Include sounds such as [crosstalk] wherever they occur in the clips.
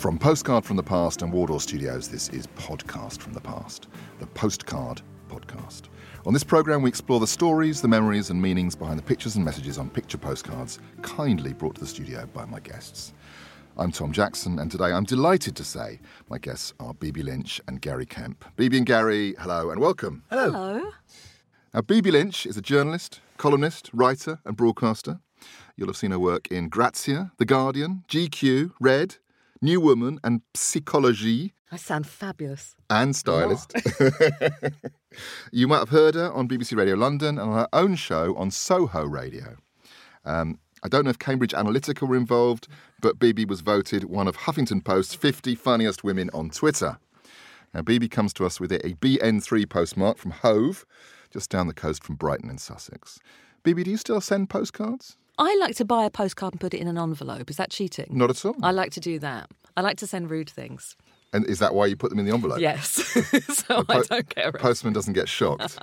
From Postcard from the Past and Wardour Studios, this is Podcast from the Past, the Postcard Podcast. On this programme, we explore the stories, the memories, and meanings behind the pictures and messages on picture postcards, kindly brought to the studio by my guests. I'm Tom Jackson, and today I'm delighted to say my guests are Bibi Lynch and Gary Kemp. Bibi and Gary, hello and welcome. Hello. Now, Bibi Lynch is a journalist, columnist, writer, and broadcaster. You'll have seen her work in Grazia, The Guardian, GQ, Red, New Woman, and Psychologie, I sound fabulous. and stylist. [laughs] you might have heard her on BBC Radio London and on her own show on Soho Radio. Um, I don't know if Cambridge Analytica were involved, but Bibi was voted one of Huffington Post's 50 funniest women on Twitter. Now, Bibi comes to us with a BN3 postmark from Hove, just down the coast from Brighton in Sussex. Bibi, do you still send postcards? I like to buy a postcard and put it in an envelope. Is that cheating? Not at all. I like to do that. I like to send rude things. And is that why you put them in the envelope? Yes. [laughs] [laughs] so I don't arrested. Postman doesn't get shocked.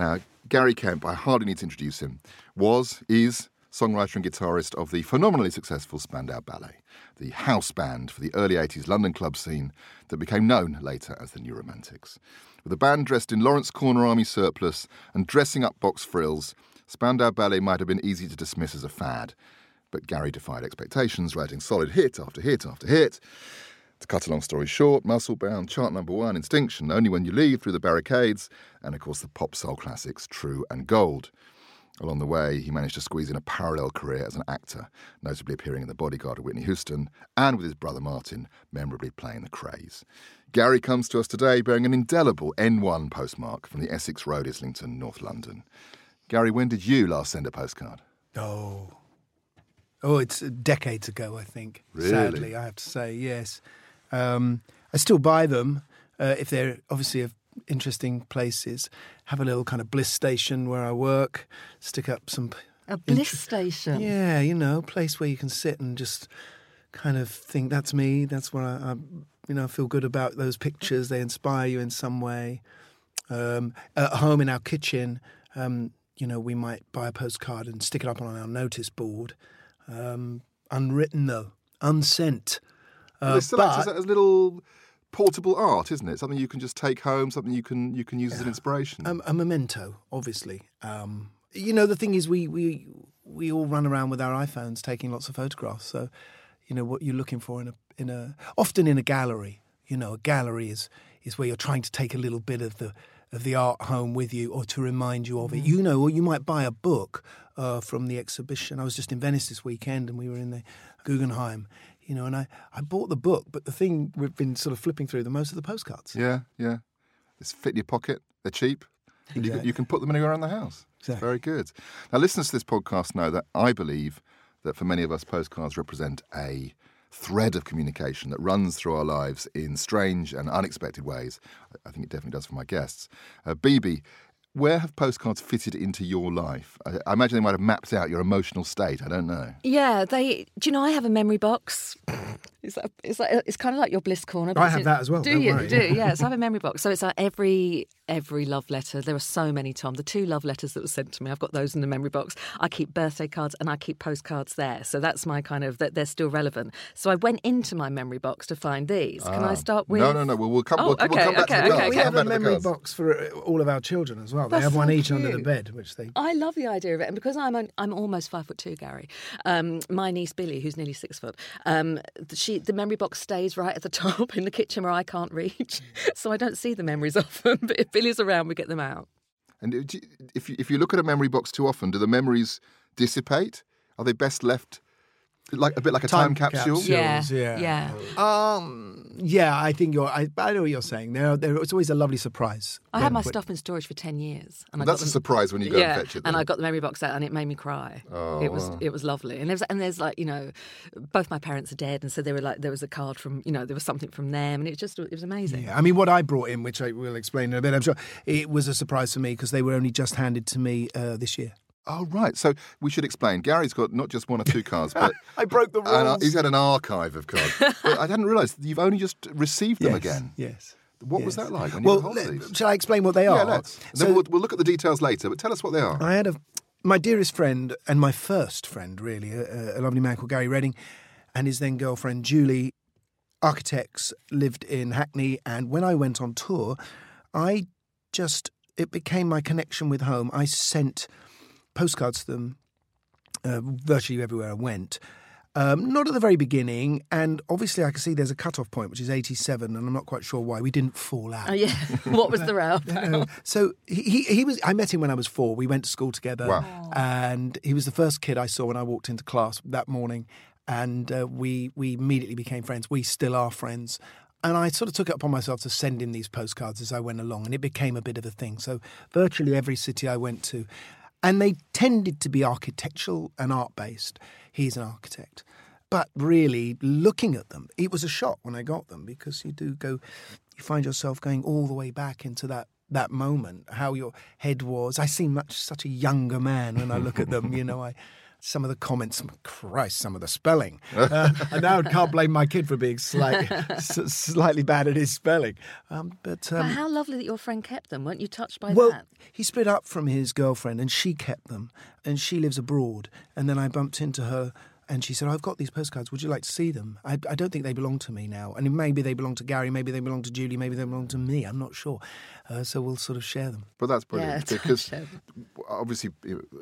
now, [laughs] uh, Gary Kemp, I hardly need to introduce him, was, is songwriter and guitarist of the phenomenally successful Spandau Ballet, the house band for the early 80s London club scene that became known later as the New Romantics. With a band dressed in Laurence Corner Army surplus and dressing up box frills, Spandau Ballet might have been easy to dismiss as a fad. But Gary defied expectations, writing solid hit after hit after hit. To cut a long story short, Musclebound, chart number one, Instinction, Only When You Leave, Through the Barricades, and of course the pop soul classics True and Gold. Along the way, he managed to squeeze in a parallel career as an actor, notably appearing in The Bodyguard of Whitney Houston, and with his brother Martin, memorably playing the Krays. Gary comes to us today bearing an indelible N1 postmark from the Essex Road, Islington, North London. Gary, when did you last send a postcard? Oh. Oh, it's decades ago, I think. Really? Sadly, I have to say, yes. Um, I still buy them uh, if they're obviously of interesting places. Have a little kind of bliss station where I work, stick up some. A bliss station. Yeah, you know, a place where you can sit and just kind of think that's me. That's where I, I you know, feel good about those pictures. They inspire you in some way. Um, at home in our kitchen, um, you know, we might buy a postcard and stick it up on our notice board. Um, unwritten though, unsent. Uh, They still but- as, as little portable art, isn't it? Something you can just take home, something you can you can use as an inspiration. Um, a memento, obviously. Um, you know, the thing is, we, we we all run around with our iPhones taking lots of photographs. So, you know, what you're looking for in a in a often in a gallery. You know, a gallery is is where you're trying to take a little bit of the of the art home with you, or to remind you of it. You know, or you might buy a book uh, from the exhibition. I was just in Venice this weekend, and we were in the Guggenheim. You know, and I, I bought the book, but the thing we've been sort of flipping through the most of the postcards. yeah, yeah. It's fit in your pocket. They're cheap. You, can, you can put them anywhere around the house. It's Exactly. very good. Now, listeners to this podcast know that I believe that for many of us, postcards represent a thread of communication that runs through our lives in strange and unexpected ways. I- think it definitely does for my guests. Uh, where have postcards fitted into your life? I, I imagine they might have mapped out your emotional state. I don't know. Yeah, they. Do you know I have a memory box? It's like, it's like it's kind of like your bliss corner. but I have in- that as well, Do don't you? worry, Do yeah. So I have a memory box. So it's like every every love letter. There are so many, Tom. The two love letters that were sent to me, I've got those in the memory box. I keep birthday cards and I keep postcards there. So that's my kind of that they're still relevant. So I went into my memory box to find these. Can I start with? Ah. No, no, no. We'll, we'll come. Oh, we'll, we'll okay, come back okay, to the okay, cards. we have a memory box for uh, all of our children as well. They That's have one so each under the bed, which they. I love the idea of it, and because I'm on, I'm almost five foot two, Gary. Um, my niece Billy, who's nearly six foot, um, she the memory box stays right at the [laughs] top in the kitchen where I can't reach, [laughs] so I don't see the memories [laughs] often. But if Billy's around, we get them out. And if you, if you look at a memory box too often, do the memories dissipate? Are they best left like a bit like a time, Time capsule? capsule. Yeah, yeah. yeah. Um, yeah, I think you're. I, I know what you're saying. There, there, it's always a lovely surprise. I had my when- stuff in storage for ten years, and I That's got a surprise when you go yeah, and fetch it. and. I got the memory box out, and it made me cry. Oh, it was wow. it was lovely, and there's and there's like you know, both my parents are dead, and so there were like there was a card from you know there was something from them, and it just it was amazing. Yeah, I mean, what I brought in, which I will explain in a bit, I'm sure, it was a surprise for me because they were only just handed to me uh, this year. Oh right, so we should explain. Gary's got not just one or two cars, but [laughs] I broke the uh, rules. he's had an archive of cars. but I hadn't realised you've only just received them yes, again. Yes. What was that like when you well, these? shall I explain what they are? Yeah, let's. So- then we'll, we'll look at the details later. But tell us what they are. I had a my dearest friend and my first friend, really, a, a lovely man called Gary Redding, and his then girlfriend Julie, architects, lived in Hackney. And when I went on tour, I just it became my connection with home. I sent postcards to them uh, virtually everywhere I went. Um, not at the very beginning, and obviously I can see there's a cut-off point, which is 87, and I'm not quite sure why we didn't fall out. Oh yeah, [laughs] what was the [laughs] row? So he, he he was. I met him when I was four. We went to school together, Wow. and he was the first kid I saw when I walked into class that morning, and uh, we we immediately became friends. We still are friends. And I sort of took it upon myself to send him these postcards as I went along, and it became a bit of a thing. So virtually every city I went to, and they tended to be architectural and art based. He's an architect. But really, looking at them, it was a shock when I got them because you do go, you find yourself going all the way back into that that moment, how your head was. I seem much such a younger man when I look at them. You know, I [laughs] some of the comments, Christ, some of the spelling. [laughs] Uh, and now I can't blame my kid for being slightly s- slightly bad at his spelling. Um, but But um, how lovely that your friend kept them. Weren't you touched by well, that? he split up from his girlfriend and she kept them and she lives abroad. And then I bumped into her and she said, I've got these postcards. Would you like to see them? I, I don't think they belong to me now. And maybe they belong to Gary, maybe they belong to Julie, maybe they belong to me. I'm not sure. Uh, so we'll sort of share them. But that's brilliant Yeah, [laughs] because obviously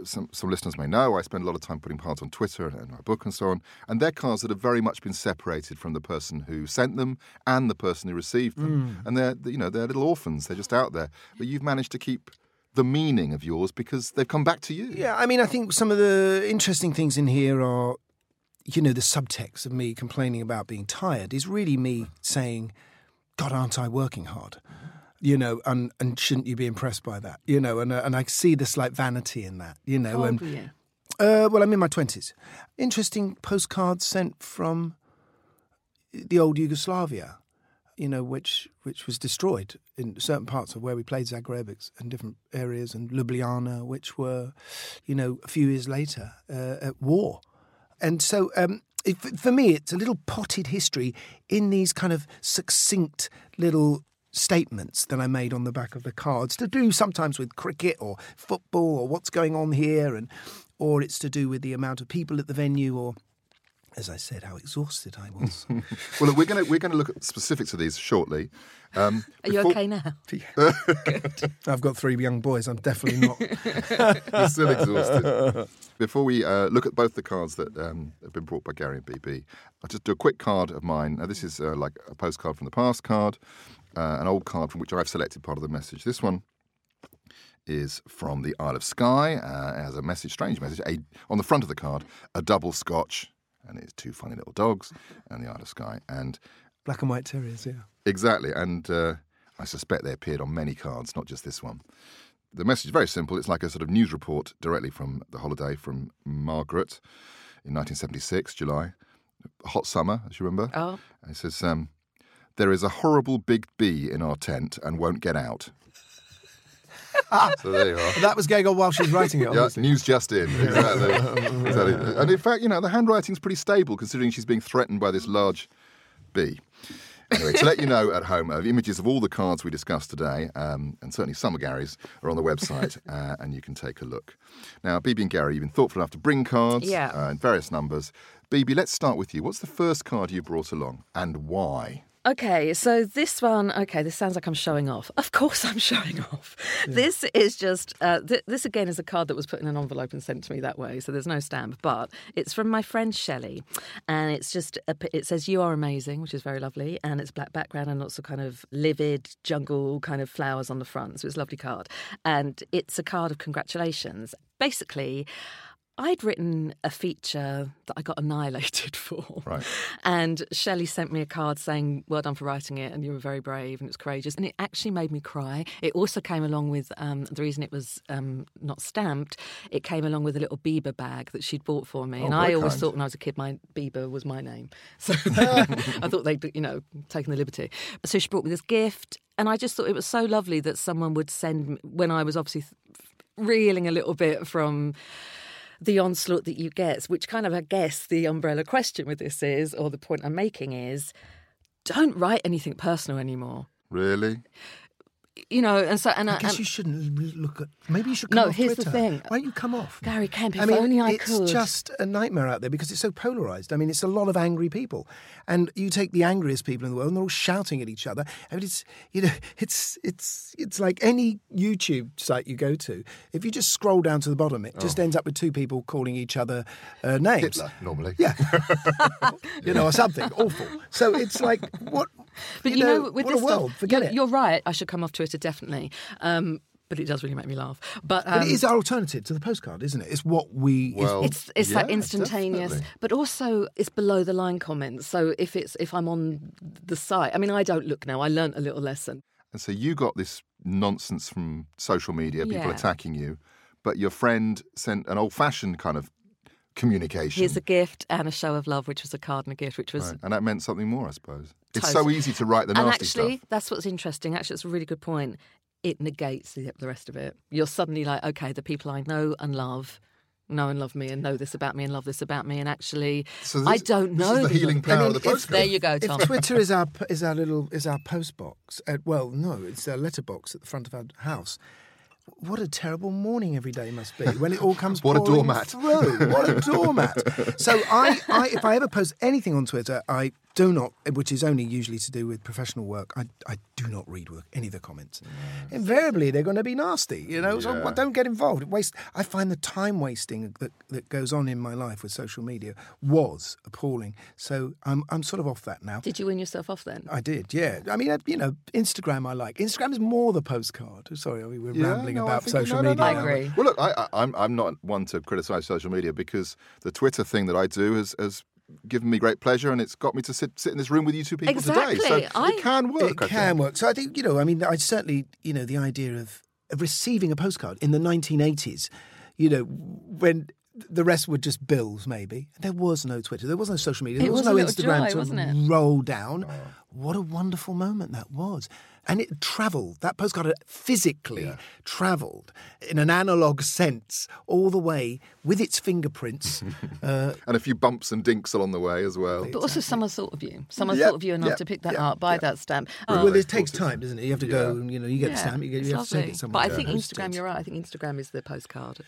some, some listeners may know I spend a lot of time putting cards on Twitter and my book and so on, and they're cards that have very much been separated from the person who sent them and the person who received them, and they're you know they're little orphans. They're just out there, but you've managed to keep the meaning of yours because they've come back to you. Yeah, I mean, I think some of the interesting things in here are, you know, the subtext of me complaining about being tired is really me saying, God, aren't I working hard? You know, and, and shouldn't you be impressed by that? You know, and uh, and I see the slight vanity in that. You know, and you? uh, well, I'm in my twenties. Interesting postcards sent from the old Yugoslavia, you know, which which was destroyed in certain parts of where we played Zagreb and different areas, and Ljubljana, which were, you know, a few years later uh, at war. And so, um, it, for me, it's a little potted history in these kind of succinct little statements that I made on the back of the cards to do sometimes with cricket or football or what's going on here, and or it's to do with the amount of people at the venue or. As I said, how exhausted I was. [laughs] Well, look, we're going to we're going to look at specifics of these shortly. Um, [laughs] Are you okay now? [laughs] I've got three young boys. I'm definitely not. You're still exhausted. Before we uh, look at both the cards that um, have been brought by Gary and Bibi, I'll just do a quick card of mine. Now, this is uh, like a postcard from the past card, uh, an old card from which I've selected part of the message. This one is from the Isle of Skye. Uh, it has a message, strange message, a, on the front of the card, a double scotch, and it's two funny little dogs, and the Isle of Skye. And Black and white terriers, yeah. Exactly, and uh, I suspect they appeared on many cards, not just this one. The message is very simple. It's like a sort of news report directly from the holiday from Margaret in 1976, July. A hot summer, as you remember. Oh. And It says, um, There is a horrible big bee in our tent and won't get out. [laughs] so there you are. That was going on while she was writing it, Yeah, news just in. Exactly. [laughs] exactly. And in fact, you know, the handwriting's pretty stable considering she's being threatened by this large be. Anyway, to let you know at home, uh, images of all the cards we discussed today, um, and certainly some of Gary's, are on the website, [laughs] uh, and you can take a look. Now, Bibi and Gary, you've been thoughtful enough to bring cards Yeah. uh, in various numbers. Bibi, let's start with you. What's the first card you brought along, and why? Okay, so this one, okay, this sounds like I'm showing off. Of course, I'm showing off. This is just, uh, th- this again is a card that was put in an envelope and sent to me that way, so there's no stamp, but it's from my friend Shelley, and it's just, a, it says, You are amazing, which is very lovely, and it's black background and lots of kind of livid jungle kind of flowers on the front, so it's a lovely card. And it's a card of congratulations. Basically, I'd written a feature that I got annihilated [laughs] for. Right. And Shelley sent me a card saying, Well done for writing it, and you were very brave and it was courageous. And it actually made me cry. It also came along with um, the reason it was um, not stamped, it came along with a little Biba bag that she'd bought for me. Oh, and I always kind. thought when I was a kid, my Biba was my name. [laughs] So [laughs] I thought they'd, you know, taken the liberty. So she brought me this gift. And I just thought it was so lovely that someone would send, me- when I was obviously reeling a little bit from the onslaught that you get, which kind of, I guess, the umbrella question with this is, or the point I'm making is, don't write anything personal anymore. Really? You know, and so, and I guess and- you shouldn't look at. Maybe you should come No, off here's the thing. Why don't you come off? Gary Kemp, if I mean, only I it's could. just a nightmare out there because it's so polarized. I mean, it's a lot of angry people, and you take the angriest people in the world, and they're all shouting at each other. I mean, it's you know, [laughs] it's it's it's like any YouTube site you go to. If you just scroll down to the bottom, it just ends up with two people calling each other uh, names. Hitler, normally. Yeah, [laughs] [laughs] you know, or something awful. So it's like what? But you, know, with what this a world. stuff, Forget you're, it. You're right. I should come off Twitter definitely. Um, but it does really make me laugh. But, um, but it is our alternative to the postcard, isn't it? It's what we. it's- Well, it's it's that instantaneous, definitely. but also it's below the line comments. So if it's if I'm on the site, I mean, I don't look now. I learnt a little lesson. And so you got this nonsense from social media, people Yeah. attacking you, but your friend sent an old fashioned kind of communication. Here's a gift and a show of love, which was a card and a gift, which was Right, And that meant something more, I suppose. It's so easy to write the nasty and actually, stuff. that's what's interesting. Actually, it's a really good point. It negates the, the rest of it. You're suddenly like, okay, the people I know and love know and love me and know this about me and love this about me. And actually, So this- I don't this know. is the these healing other- power of the if- postcard. There you go, Tom. If Twitter is our is our little is our post box, uh, well, no, it's a letterbox at the front of our house. What a terrible morning every day must be when it all [laughs] comes What a doormat. through. What a [laughs] doormat! So I, I, if I ever post anything on Twitter, I do not, which is only usually to do with professional work. I, I do not read with any of the comments. Invariably, they're going to be nasty. You know, so Yeah. don't get involved. Waste. I find the time wasting that, that goes on in my life with social media was appalling. So I'm I'm sort of off that now. Did you win yourself off then? I did, yeah. I mean, uh, you know, Instagram I like. Instagram is more the postcard. Sorry, we were rambling no, about think- social no, no, media. no, I no. now. agree. Well, look, I, I, I'm I'm not one to criticise social media because the Twitter thing that I do has, has given me great pleasure and it's got me to sit sit in this room with you two people today. So I- it can work. It I can think. work. So I think, you know, I mean, I certainly, you know, the idea of, of receiving a postcard in the 1980s, you know, when the rest were just bills, maybe. There was no Twitter. There was no social media. There It was, was no Instagram dry, to roll down. Oh. What a wonderful moment that was. And it travelled. That postcard had physically travelled in an analogue sense all the way with its fingerprints. [laughs] uh, And a few bumps and dinks along the way as well. But also, someone thought of you. Someone Yeah, thought of you enough yeah, to pick that yeah, up, buy yeah. that stamp. well, Oh, it takes time, doesn't it? You have to go, Yeah. and, you know, you get the yeah, stamp, you, get, it's you have to take lovely. it somewhere. But I think Instagram, it. you're right. I think Instagram is the postcard.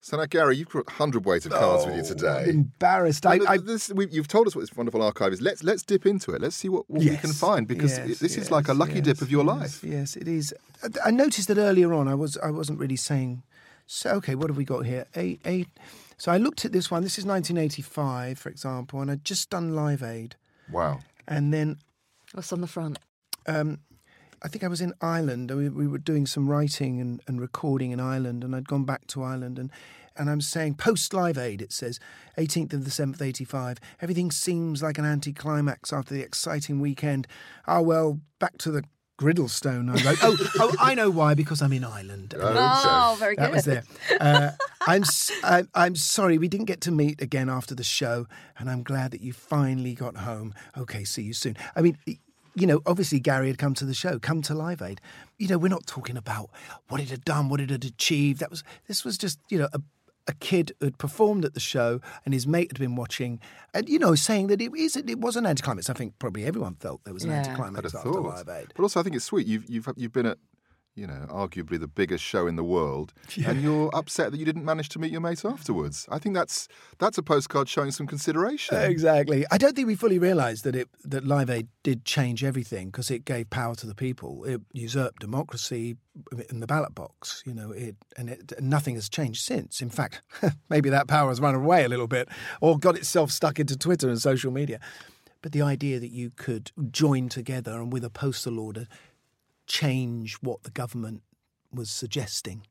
So now, Gary, you've got 100 ways of cards with you today. I'm embarrassed. I, I, this, we, you've told us what this wonderful archive is. Let's let's dip into it. Let's see what, what we can find because yes, it- this is like a lucky yes, dip of your life. Yes, it is. I- I noticed that earlier on. I was I wasn't really saying. So okay, what have we got here? Eight eight. So I looked at this one. This is 1985, for example, and I'd just done Live Aid, Wow. and then What's on the front? um, I think I was in Ireland. We, we were doing some writing and, and recording in Ireland, and I'd gone back to Ireland, and and I'm saying post Live Aid. It says 18th of the 7th, 85. Everything seems like an anticlimax after the exciting weekend. Ah, well, back to the Griddlestone. I wrote. oh, oh, I know why. Because I'm in Ireland. Oh, very good. That was there. Uh, I'm, s- I, I'm sorry we didn't get to meet again after the show, and I'm glad that you finally got home. Okay, see you soon. I mean, you know, obviously Gary had come to the show, come to Live Aid. You know, we're not talking about what it had done, what it had achieved. That was this was just you know a, a kid had performed at the show and his mate had been watching, and you know, saying that it is it was an anticlimax. I think probably everyone felt there was an Yeah. Anticlimax have after thought. Live Aid. But also, I think it's sweet. You've you've you've been at, you know, arguably the biggest show in the world, [laughs] and you're upset that you didn't manage to meet your mate afterwards. I think that's that's a postcard showing some consideration. Uh, exactly. I don't think we fully realised that it that Live Aid did change everything because it gave power to the people. It usurped democracy in the ballot box. You know, it and it, and nothing has changed since. In fact, [laughs] maybe that power has run away a little bit or got itself stuck into Twitter and social media. But the idea that you could join together and with a postal order change what the government was suggesting.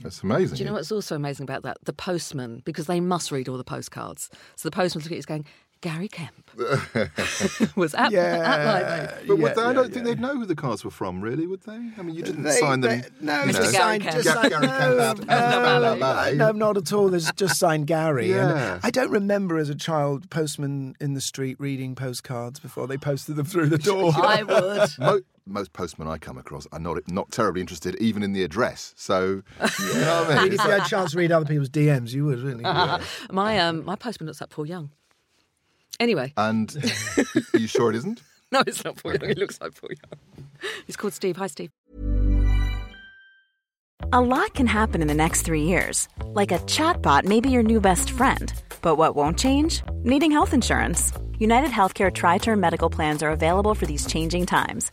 That's amazing. Do you know what's also amazing about that? The postman, because they must read all the postcards. So the postman's looking at it going, Gary Kemp [laughs] was at, at Live Aid. But Yeah, they, I don't yeah. think they'd know who the cards were from, really, would they? I mean, you didn't They- sign them. they- no, you just know. Signed, just signed, Gary Kemp no, out- no, out no, no, not at all. There's just signed Gary. And Yeah. I don't remember as a child postmen in the street reading postcards before they posted them through the door. [laughs] I would. [laughs] Mo- most postmen I come across are not not terribly interested even in the address. So, you know what I mean? if you had a chance to read other people's DMs, you would really. My um, my postman looks like Paul Young. Anyway, And [laughs] are you sure it isn't? no, it's not Paul Young. He looks like Paul Young. He's called Steve. Hi, Steve. A lot can happen in the next three years. Like a chatbot may be your new best friend. But what won't change? Needing health insurance. United Healthcare Tri Term Medical Plans are available for these changing times.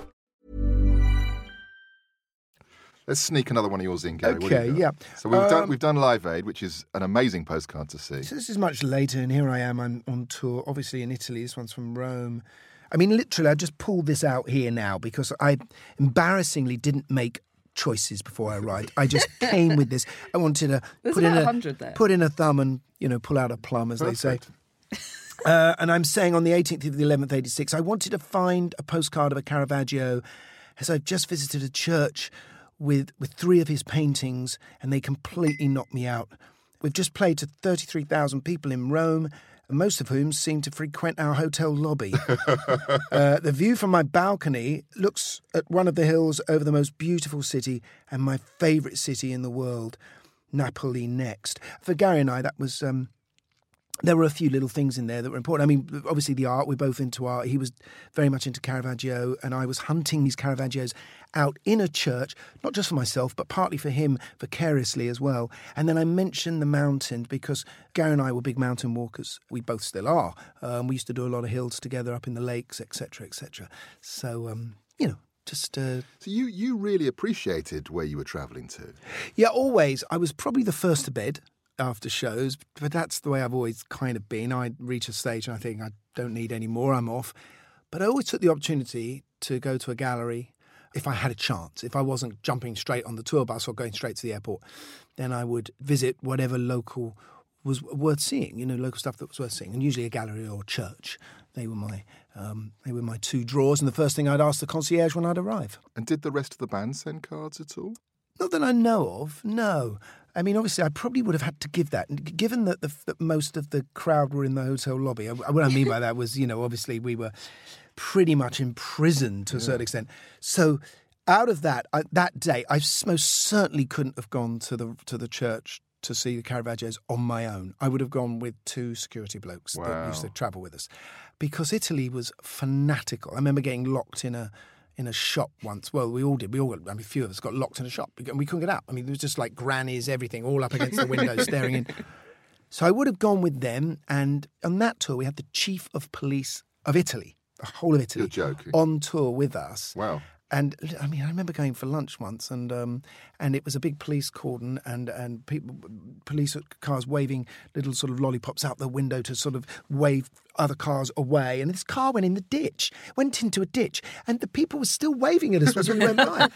Let's sneak another one of yours in, Gary. What you Okay, got? yeah. So we've done Um, we've done Live Aid, which is an amazing postcard to see. So this is much later, and here I am. I'm on tour, obviously in Italy. This one's from Rome. I mean, literally, I just pulled this out here now because I embarrassingly didn't make choices before I arrived. I just [laughs] came with this. I wanted to There's put in a there. put in a thumb and you know pull out a plum, as they say. [laughs] Uh, and I'm saying on the 18th of the 11th, 86, I wanted to find a postcard of a Caravaggio as I've just visited a church with, with three of his paintings and they completely knocked me out. We've just played to 33,000 people in Rome, most of whom seem to frequent our hotel lobby. [laughs] uh, the view from my balcony looks at one of the hills over the most beautiful city and my favourite city in the world, Napoli next. For Gary and I, that was. Um, there were a few little things in there that were important. I mean, obviously the art, we're both into art. He was very much into Caravaggio, and I was hunting these Caravaggios out in a church, not just for myself, but partly for him vicariously as well. And then I mentioned the mountain because Gary and I were big mountain walkers. We both still are. Um, we used to do a lot of hills together up in the lakes, etc., etc. So, um, you know, just. Uh, So you you really appreciated where you were travelling to. yeah, always. I was probably the first to bed after shows, but that's the way I've always kind of been. I reach a stage and I think I don't need any more, I'm off. But I always took the opportunity to go to a gallery if I had a chance. If I wasn't jumping straight on the tour bus or going straight to the airport, then I would visit whatever local was worth seeing, you know, local stuff that was worth seeing, and usually a gallery or a church. They were my um, they were my two draws, and the first thing I'd ask the concierge when I'd arrive. And did the rest of the band send cards at all? Not that I know of, no. I mean, obviously, I probably would have had to give that. Given that, the, that most of the crowd were in the hotel lobby, what I mean by that was, you know, obviously we were pretty much imprisoned to a certain extent. So out of that, I, that day, I most certainly couldn't have gone to the to the church to see the Caravaggios on my own. I would have gone with two security blokes that used to travel with us, because Italy was fanatical. I remember getting locked in a in a shop once. Well, we all did. We all, got, I mean, a few of us got locked in a shop and we couldn't get out. I mean, there was just like grannies, everything, all up against the window, [laughs] staring in. So I would have gone with them. And on that tour, we had the chief of police of Italy, the whole of Italy, on tour with us. Wow. And I mean, I remember going for lunch once, and um, and it was a big police cordon, and and people, police cars waving little sort of lollipops out the window to sort of wave other cars away. And this car went in the ditch, went into a ditch, and the people were still waving at us as we went by.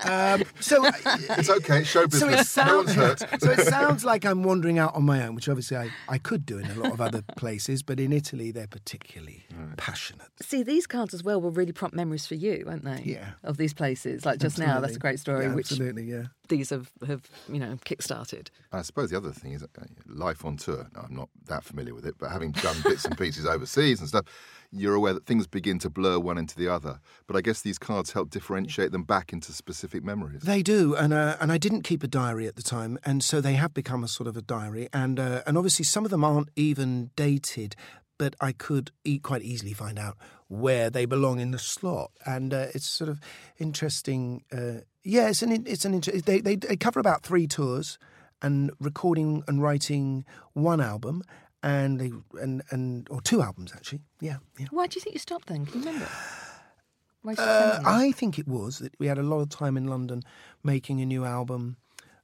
Um, so It's okay, show so it, business. no one's hurt. [laughs] so it sounds like I'm wandering out on my own, which obviously I, I could do in a lot of other [laughs] places, but in Italy they're particularly passionate. See, these cards as well will really prompt memories for you, won't they? Yeah. Of these places. Like just now, that's a great story, Yeah, which absolutely, yeah. These have, have, you know, kick-started. I suppose the other thing is uh, life on tour. Now, I'm not that familiar with it, but having done bits and pieces [laughs] overseas and stuff, you're aware that things begin to blur one into the other. But I guess these cards help differentiate them back into specific memories. They do, and uh, and I didn't keep a diary at the time, and so they have become a sort of a diary, and uh, and obviously some of them aren't even dated, but I could e- quite easily find out where they belong in the slot, and uh, it's sort of interesting. Uh, yeah, it's an it's an inter- they, they they cover about three tours, and recording and writing one album, and they and and or two albums actually. Yeah, yeah. Why do you think you stopped then? Can you remember? Why did you Uh. I think it was that we had a lot of time in London making a new album.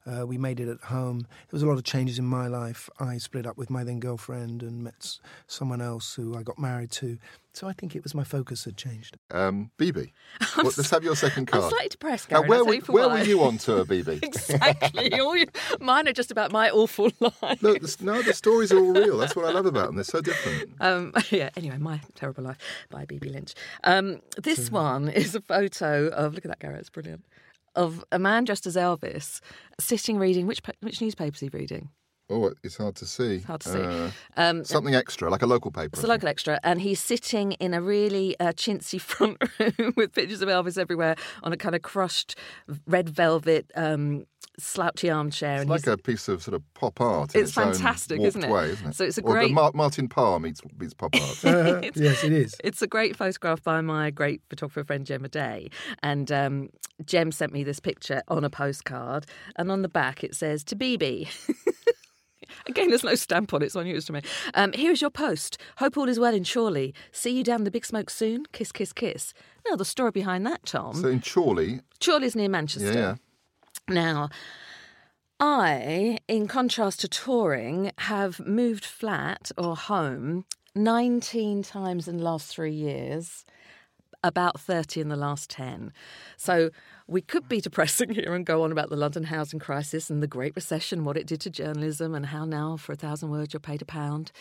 Uh, we made it at home. There was a lot of changes in my life. I split up with my then girlfriend and met someone else who I got married to. So I think it was my focus had changed. Um, Bibi, [laughs] well, let's have your second I'm card. slightly depressed, Now, Gary. where were, you where were you on tour, Bibi? [laughs] exactly. All you, mine are just about my awful [laughs] life. Look, the, no, the stories are all real. That's what I love about them. They're so different. Um, yeah. Anyway, my terrible life by Bibi Lynch. Um, this one is a photo of. Look at that, Garrett. It's brilliant. Of a man dressed as Elvis, sitting reading. Which which newspaper is he reading? Oh, it's hard to see. Hard to see. Uh, Um, something extra, like a local paper. It's a local extra, and he's sitting in a really uh, chintzy [laughs] front room with pictures of Elvis everywhere on a kind of crushed red velvet um, slouchy armchair. It's and like a piece of sort of pop art. It's its, fantastic, warped isn't it? Way, isn't it? So it's a Or great- Mar- Martin Parr meets, meets pop [laughs] art. yes, it is. It's a great photograph by my great photographer friend Gemma Day. And um, Gem sent me this picture on a postcard. And on the back it says, To BB. [laughs] Again, there's no stamp on it, it's unused to me. Um, here is your post. Hope all is well in Chorley. See you down the big smoke soon. Kiss, kiss, kiss. Now, the story behind that, Tom. so in Chorley, Chorley's near Manchester. yeah, yeah. Now, I, in contrast to touring, have moved flat or home 19 times in the last three years, about 30 in the last 10. So we could be depressing [laughs] here and go on about the London housing crisis and the Great Recession, what it did to journalism, and how now for a thousand words you're paid a pound.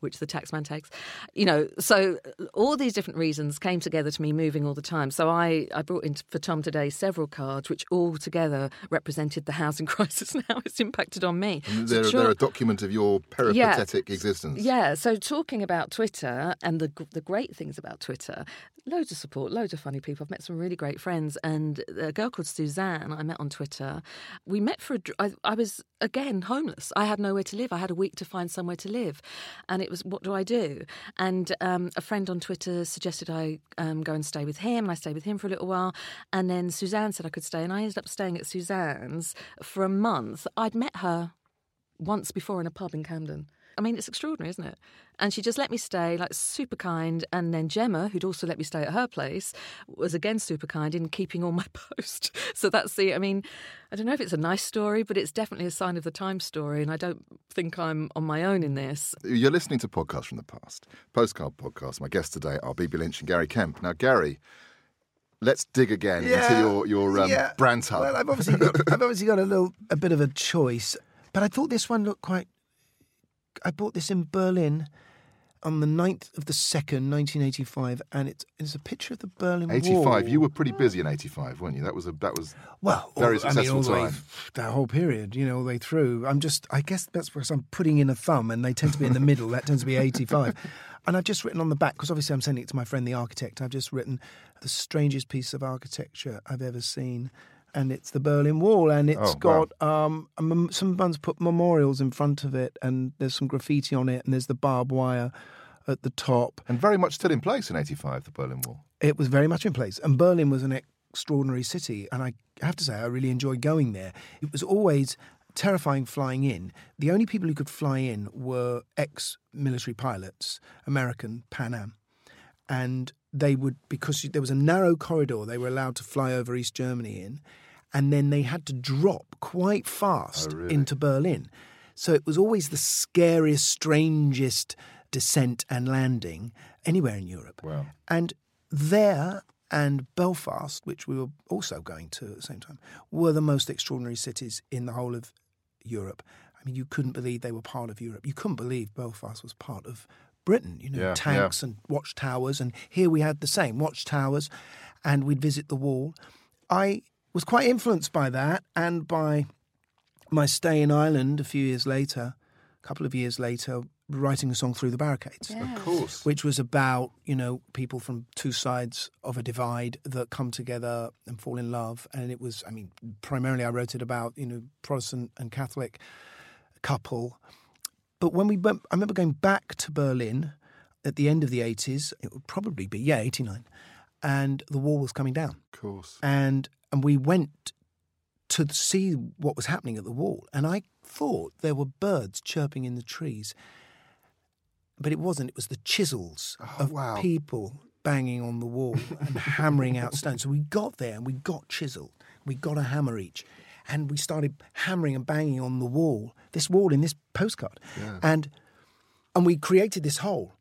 Which the taxman takes, you know. So all these different reasons came together to me moving all the time. So I, I brought in for Tom today several cards which all together represented the housing [laughs] crisis and how it's impacted on me. They're, Chor- they're a document of your peripatetic existence. yeah, so talking about Twitter and the the great things about Twitter, loads of support, loads of funny people. I've met some really great friends, and a girl called Suzanne I met on Twitter. We met for a. I, I was again homeless. I had nowhere to live. I had a week to find somewhere to live, and it was what do I do? And um, a friend on Twitter suggested I um, go and stay with him, and I stayed with him for a little while, and then Suzanne said I could stay, and I ended up staying at Suzanne's for a month. I'd met her once before in a pub in Camden. I mean, it's extraordinary, isn't it? And she just let me stay, like super kind. And then Gemma, who'd also let me stay at her place, was again super kind in keeping all [laughs] my post. So that's the, I mean, I don't know if it's a nice story, but it's definitely a sign of the time story. And I don't think I'm on my own in this. You're listening to podcasts from the past. Postcard podcast. My guests today are Bibi Lynch and Gary Kemp. Now, Gary, let's dig again into your, your um, yeah. brand hub. Well, I've obviously got, I've obviously got a little a bit of a choice, but I thought this one looked quite. I bought this in Berlin on the 9th of the 2nd, 1985, and it's, it's a picture of the Berlin Wall. 85. You were pretty busy in 85, weren't you? That was a that was Well, very all- I mean, successful the way, time. that whole period, you know, all the way through. I'm just, I guess that's because I'm putting in a thumb, and they tend to be in the middle. That tends to be 85. And I've just written on the back because obviously I'm sending it to my friend the architect. I've just written the strangest piece of architecture I've ever seen. And it's the Berlin Wall, and it's Oh, wow. got um, mem- someone's put memorials in front of it, and there's some graffiti on it, and there's the barbed wire at the top. And very much still in place in 85, the Berlin Wall. It was very much in place. And Berlin was an extraordinary city. And I have to say, I really enjoyed going there. It was always terrifying flying in. The only people who could fly in were ex military pilots, American, Pan Am. And they would, because there was a narrow corridor, they were allowed to fly over East Germany in. And then they had to drop quite fast Oh, really? into Berlin. So it was always the scariest, strangest descent and landing anywhere in Europe. Wow. And there and Belfast, which we were also going to at the same time, were the most extraordinary cities in the whole of Europe. I mean, you couldn't believe they were part of Europe. You couldn't believe Belfast was part of Britain. You know, Yeah, tanks and watchtowers. And here we had the same watchtowers, and we'd visit the wall. I was quite influenced by that and by my stay in Ireland a few years later, a couple of years later, writing a song through the barricades. Of course. which was about you know people from two sides of a divide that come together and fall in love. And it was i mean primarily i wrote it about you know protestant and catholic couple. But when we went i remember going back to berlin at the end of the 80s it would probably be yeah 89 and the wall was coming down. Of course. and and we went to see what was happening at the wall. And i thought there were birds chirping in the trees but it wasn't. It was the chisels oh, of wow. people banging on the wall and hammering out stones. So we got there and we got chisel we got a hammer each. And we started hammering and banging on the wall this wall in this postcard. Yeah. and and we created this hole.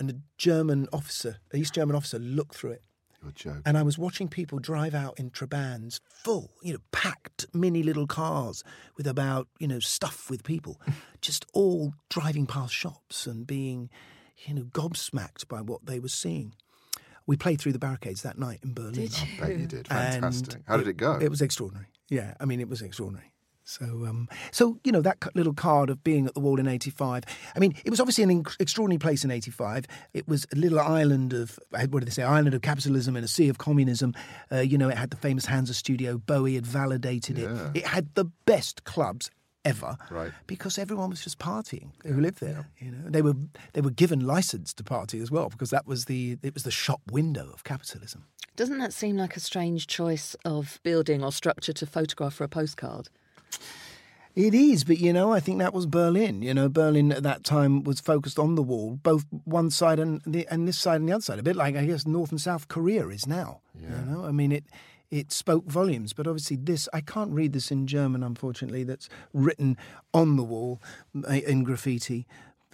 And a german officer an east german officer looked through it You're joking. and I was watching people drive out in Trabants, full, you know, packed mini little cars with about, you know, stuff with people, [laughs] just all driving past shops and being, you know, gobsmacked by what they were seeing. We played through the barricades that night in Berlin. I bet you did. And Fantastic. How did it go? It was extraordinary. Yeah, I mean, it was extraordinary. So, um, so you know, that little card of being at the wall in '85. I mean, it was obviously an inc- extraordinary place in '85. It was a little island of what did they say? Island of capitalism in a sea of communism. Uh, you know, it had the famous Hansa studio. Bowie had validated it. It had the best clubs ever. Right. Because everyone was just partying who lived there. You know, they were they were given license to party as well because that was the it was the shop window of capitalism. Doesn't that seem like a strange choice of building or structure to photograph for a postcard? It is, but you know, I think that was Berlin. You know, Berlin at that time was focused on the wall, both one side and the and this side and the other side. A bit like I guess North and South Korea is now. You know, I mean it. It spoke volumes, but obviously this I can't read this in German, unfortunately. That's written on the wall uh, in graffiti,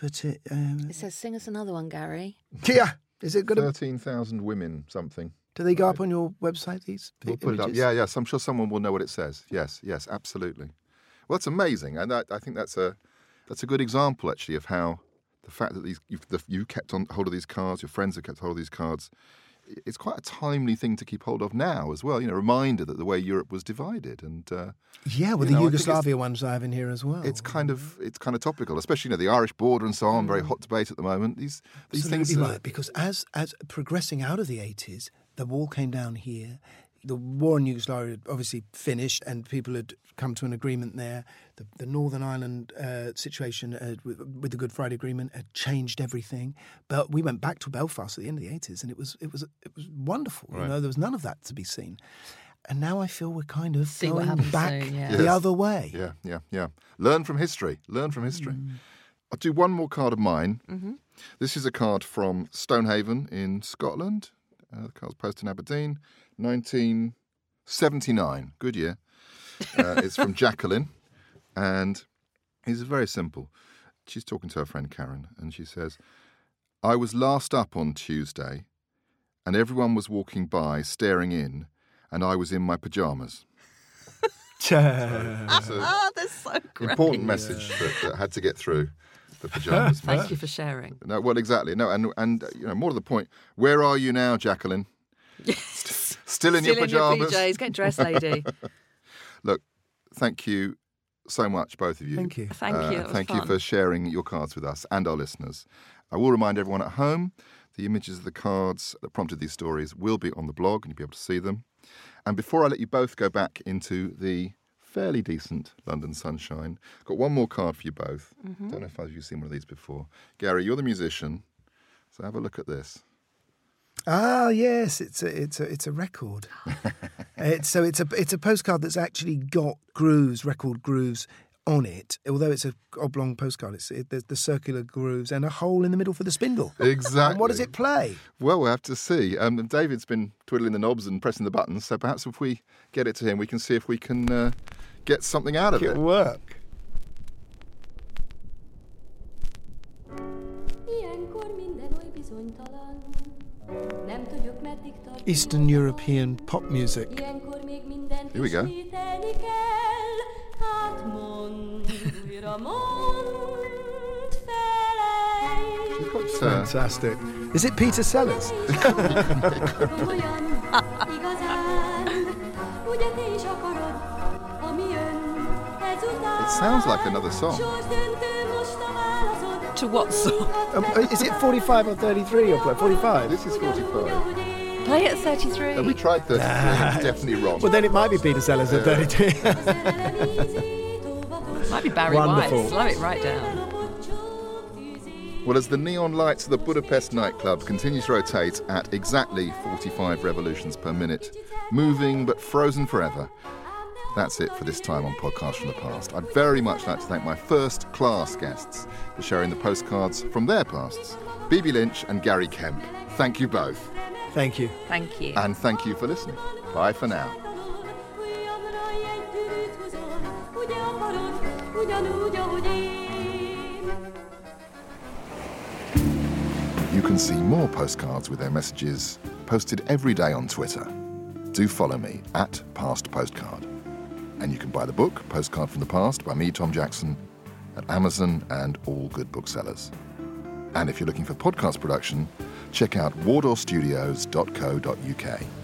but it, um, It says, "Sing us another one, Gary." yeah. Is it going to? 13,000 women, something. Do they go up on your website? These We'll put it up. Yeah, yes. I'm sure someone will know what it says. Yes, yes, absolutely. Well, that's amazing, and I, I think that's a that's a good example actually of how the fact that these you've, the, you kept on hold of these cards, your friends have kept hold of these cards. It's quite a timely thing to keep hold of now as well. You know, reminder that the way Europe was divided, and uh, Yeah, with the know, Yugoslavia ones I have in here as well. it's kind of it's kind of topical, especially you know the Irish border and so on. Very hot debate at the moment. These these Absolutely things. uh, right, because as as progressing out of the eighties, the wall came down here. The war in Yugoslavia had obviously finished, and people had come to an agreement there. The, the Northern Ireland uh, situation had, with, with the Good Friday Agreement had changed everything. But we went back to Belfast at the end of the eighties, and it was it was it was wonderful. You know, there was none of that to be seen. And now I feel we're kind of See going back soon, yeah. the Yes. other way. Yeah, yeah, yeah. Learn from history. Learn from history. Mm. I'll do one more card of mine. Mm-hmm. This is a card from Stonehaven in Scotland. Uh, the card's posted in Aberdeen, 1979. Good year. Uh, it's from [laughs] Jacqueline, and it's very simple. She's talking to her friend Karen, and she says, I was last up on Tuesday, and everyone was walking by staring in, and I was in my pyjamas. It's a Oh, that's so great. important message that, that had to get through. The pajamas. Thank you for sharing. No, well, exactly. No, and and uh, you know, more to the point, where are you now, Jacqueline? [laughs] Yes. Still in Still your in your pajamas. PJs. Get dressed, lady. [laughs] Look, thank you so much, both of you. Thank you. Thank you. That was thank you fun. for sharing your cards with us and our listeners. I will remind everyone at home the images of the cards that prompted these stories will be on the blog and you'll be able to see them. And before I let you both go back into the fairly decent London sunshine, got one more card for you both. Mm-hmm. Don't know if you've seen one of these before. Gary, you're the musician, so have a look at this. Ah, yes, it's a it's a it's a record. [laughs] it's so it's a it's a postcard that's actually got grooves, record grooves on it. Although it's a oblong postcard, it's it, there's the circular grooves and a hole in the middle for the spindle. Exactly. And what does it play? Well, we'll have to see. Um, David's been twiddling the knobs and pressing the buttons, so perhaps if we get it to him, we can see if we can uh, get something out of It it. work. Ilyenkor minden oly bizonytalan. Nem tudjuk, meddig tart. Eastern European pop music. Ilyenkor még mindent Here we go. Fantastic. Is it Peter Sellers? Komolyan, igazán, ugye te is akarod, ami jön ezután. It sounds like another song. Sorsdöntő most a válaszod. To what song? Um, uh, is it 45 or 33 or play? 45? This is 45. Play it at 33. Uh, we tried 33, it's definitely wrong. Well, then it might be Peter Sellers at 32. [laughs] [laughs] Might be Barry Wonderful. White. Slow it right down. Well, as the neon lights of the Budapest nightclub continue to rotate at exactly 45 revolutions per minute, moving but frozen forever, that's it for this time on Podcast from the Past. I'd very much like to thank my first class guests for sharing the postcards from their pasts Bibi Lynch and Gary Kemp. Thank you both, Thank you. Thank you. and thank you for listening. Bye for now. Can see more postcards with their messages posted every day on Twitter. Do follow me at Past Postcard. And you can buy the book, Postcard from the Past, by me, Tom Jackson, at Amazon and all good booksellers. And if you're looking for podcast production, check out wardourstudios.co.uk.